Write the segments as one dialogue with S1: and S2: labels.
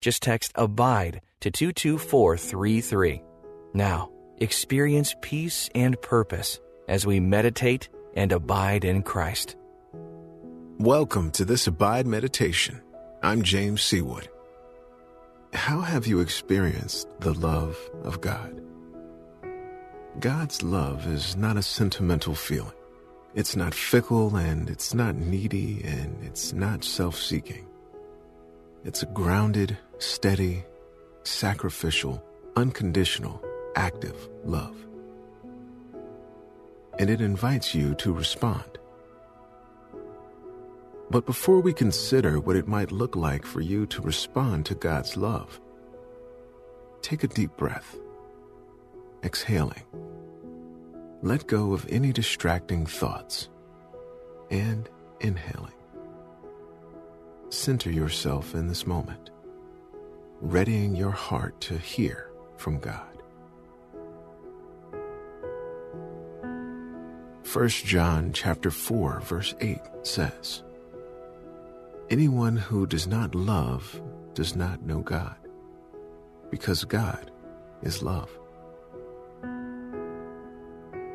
S1: Just text ABIDE to 22433. Now, experience peace and purpose as we meditate and abide in Christ.
S2: Welcome to this Abide Meditation. I'm James Seawood. How have you experienced the love of God? God's love is not a sentimental feeling. It's not fickle and it's not needy and it's not self seeking. It's a grounded, steady, sacrificial, unconditional, active love. And it invites you to respond. But before we consider what it might look like for you to respond to God's love, take a deep breath. Exhaling. Let go of any distracting thoughts. And inhaling. Center yourself in this moment, readying your heart to hear from God. 1 John chapter 4 verse 8 says, Anyone who does not love does not know God, because God is love.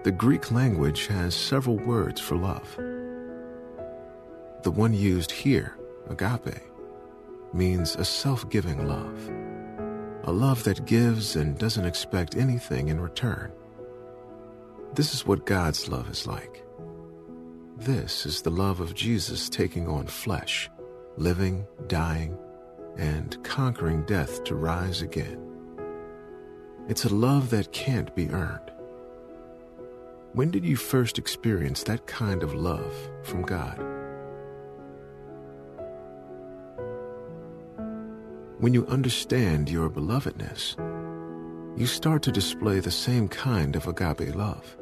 S2: The Greek language has several words for love. The one used here, agape, means a self giving love, a love that gives and doesn't expect anything in return. This is what God's love is like. This is the love of Jesus taking on flesh living, dying, and conquering death to rise again. It's a love that can't be earned. When did you first experience that kind of love from God? When you understand your belovedness, you start to display the same kind of agape love.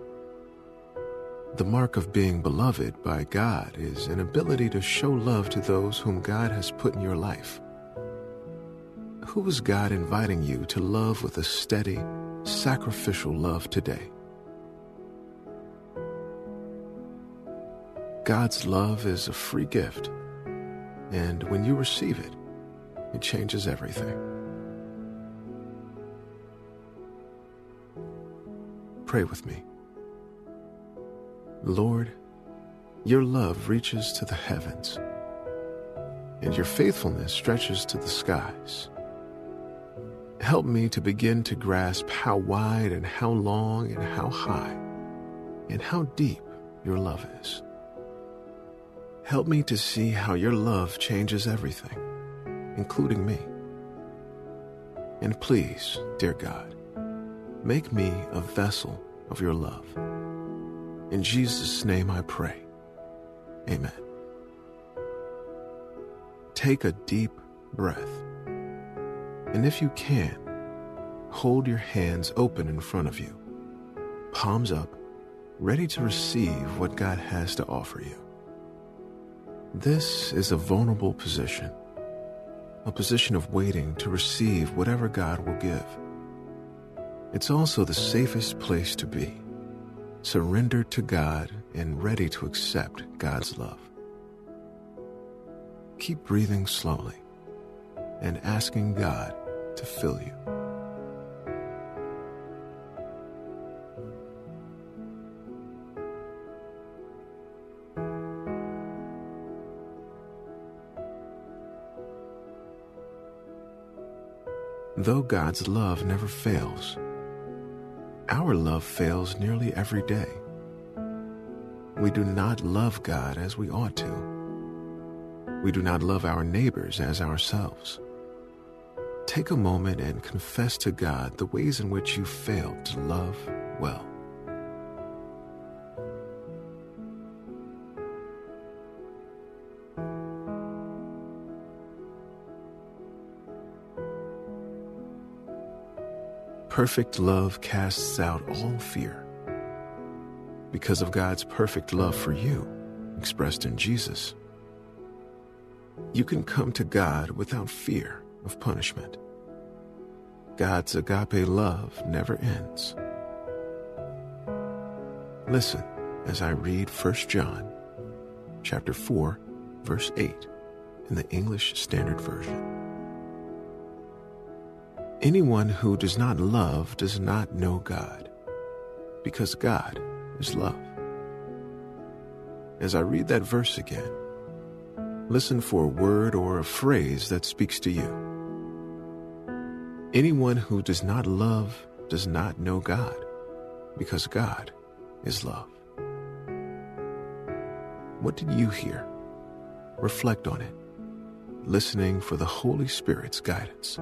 S2: The mark of being beloved by God is an ability to show love to those whom God has put in your life. Who is God inviting you to love with a steady, sacrificial love today? God's love is a free gift, and when you receive it, it changes everything. Pray with me. Lord, your love reaches to the heavens, and your faithfulness stretches to the skies. Help me to begin to grasp how wide and how long and how high and how deep your love is. Help me to see how your love changes everything, including me. And please, dear God, make me a vessel of your love. In Jesus' name I pray. Amen. Take a deep breath. And if you can, hold your hands open in front of you, palms up, ready to receive what God has to offer you. This is a vulnerable position, a position of waiting to receive whatever God will give. It's also the safest place to be surrendered to God and ready to accept God's love. Keep breathing slowly and asking God to fill you. Though God's love never fails, our love fails nearly every day. We do not love God as we ought to. We do not love our neighbors as ourselves. Take a moment and confess to God the ways in which you failed to love well. Perfect love casts out all fear. Because of God's perfect love for you, expressed in Jesus, you can come to God without fear of punishment. God's agape love never ends. Listen as I read 1 John chapter 4 verse 8 in the English Standard Version. Anyone who does not love does not know God, because God is love. As I read that verse again, listen for a word or a phrase that speaks to you. Anyone who does not love does not know God, because God is love. What did you hear? Reflect on it, listening for the Holy Spirit's guidance.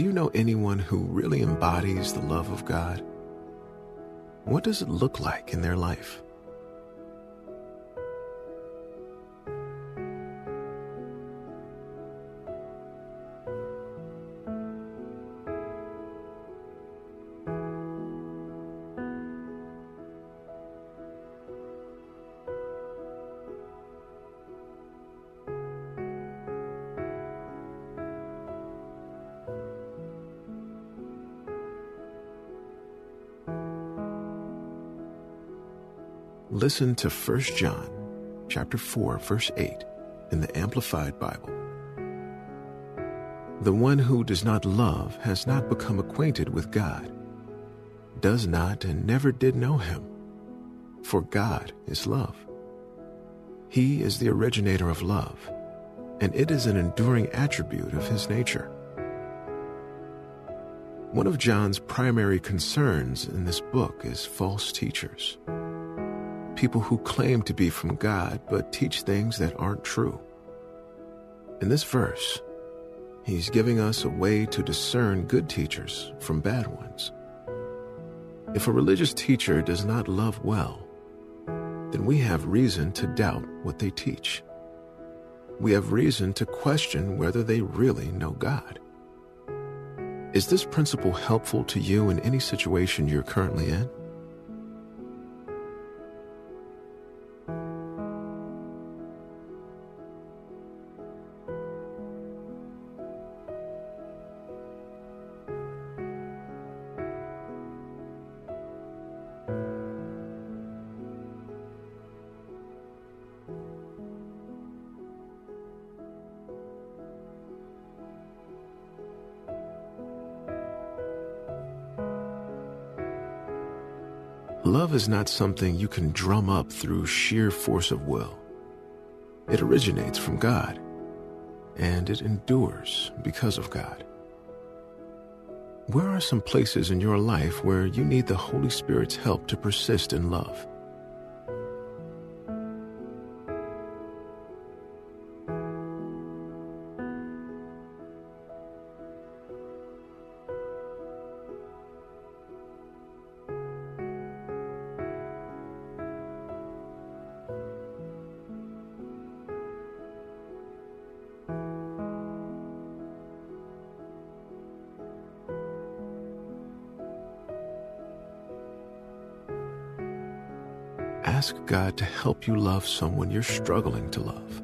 S2: Do you know anyone who really embodies the love of God? What does it look like in their life? Listen to 1 John chapter 4 verse 8 in the amplified Bible. The one who does not love has not become acquainted with God, does not and never did know him. For God is love. He is the originator of love, and it is an enduring attribute of his nature. One of John's primary concerns in this book is false teachers people who claim to be from God but teach things that aren't true. In this verse, he's giving us a way to discern good teachers from bad ones. If a religious teacher does not love well, then we have reason to doubt what they teach. We have reason to question whether they really know God. Is this principle helpful to you in any situation you're currently in? Love is not something you can drum up through sheer force of will. It originates from God, and it endures because of God. Where are some places in your life where you need the Holy Spirit's help to persist in love? Ask God to help you love someone you're struggling to love.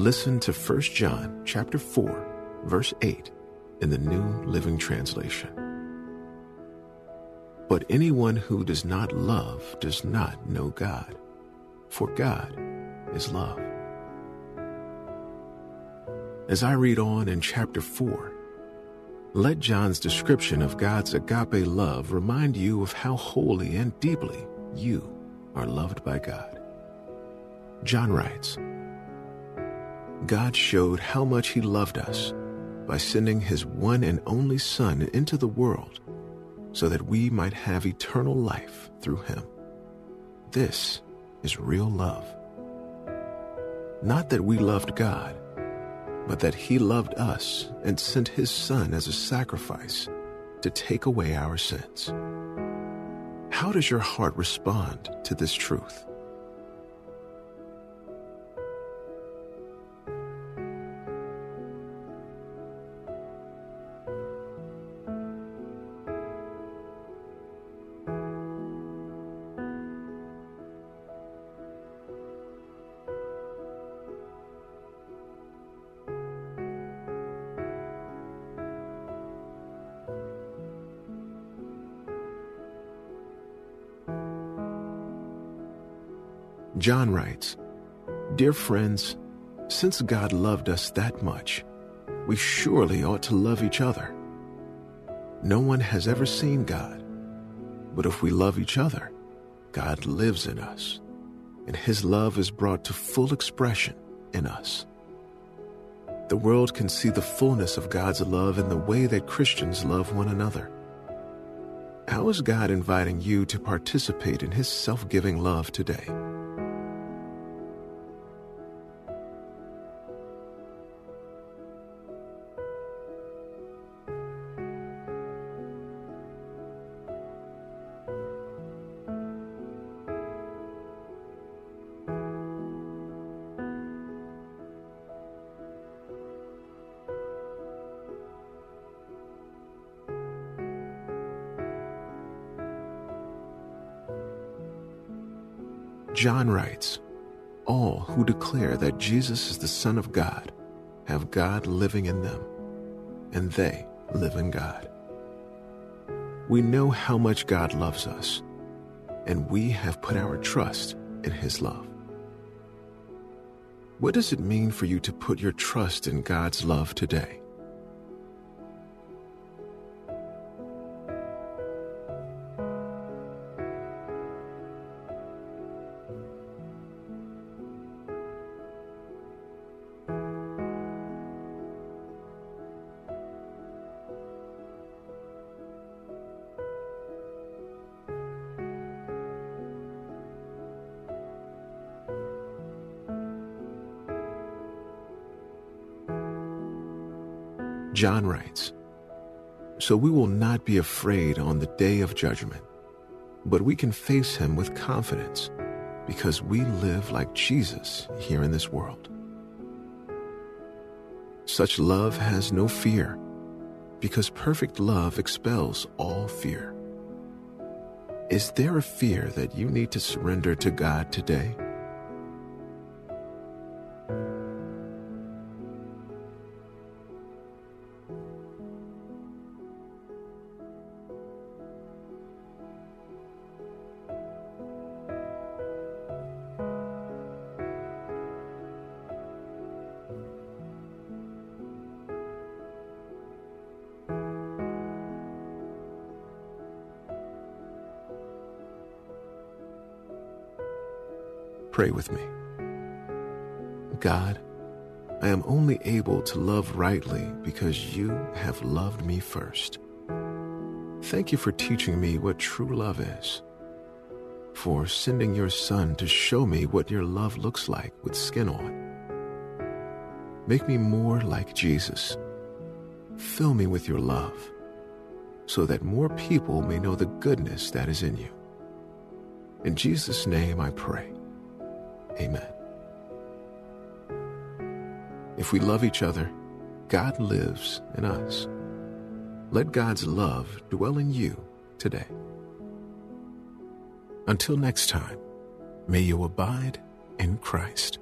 S2: Listen to 1 John chapter 4, verse 8 in the New Living Translation. But anyone who does not love does not know God, for God is love. As I read on in chapter 4, let John's description of God's agape love remind you of how wholly and deeply you are loved by God. John writes, God showed how much He loved us by sending His one and only Son into the world so that we might have eternal life through Him. This is real love. Not that we loved God, but that He loved us and sent His Son as a sacrifice to take away our sins. How does your heart respond to this truth? John writes, Dear friends, since God loved us that much, we surely ought to love each other. No one has ever seen God, but if we love each other, God lives in us, and his love is brought to full expression in us. The world can see the fullness of God's love in the way that Christians love one another. How is God inviting you to participate in his self giving love today? John writes, All who declare that Jesus is the Son of God have God living in them, and they live in God. We know how much God loves us, and we have put our trust in His love. What does it mean for you to put your trust in God's love today? John writes, So we will not be afraid on the day of judgment, but we can face him with confidence because we live like Jesus here in this world. Such love has no fear because perfect love expels all fear. Is there a fear that you need to surrender to God today? Pray with me. God, I am only able to love rightly because you have loved me first. Thank you for teaching me what true love is, for sending your Son to show me what your love looks like with skin on. Make me more like Jesus. Fill me with your love so that more people may know the goodness that is in you. In Jesus' name I pray. Amen. If we love each other, God lives in us. Let God's love dwell in you today. Until next time, may you abide in Christ.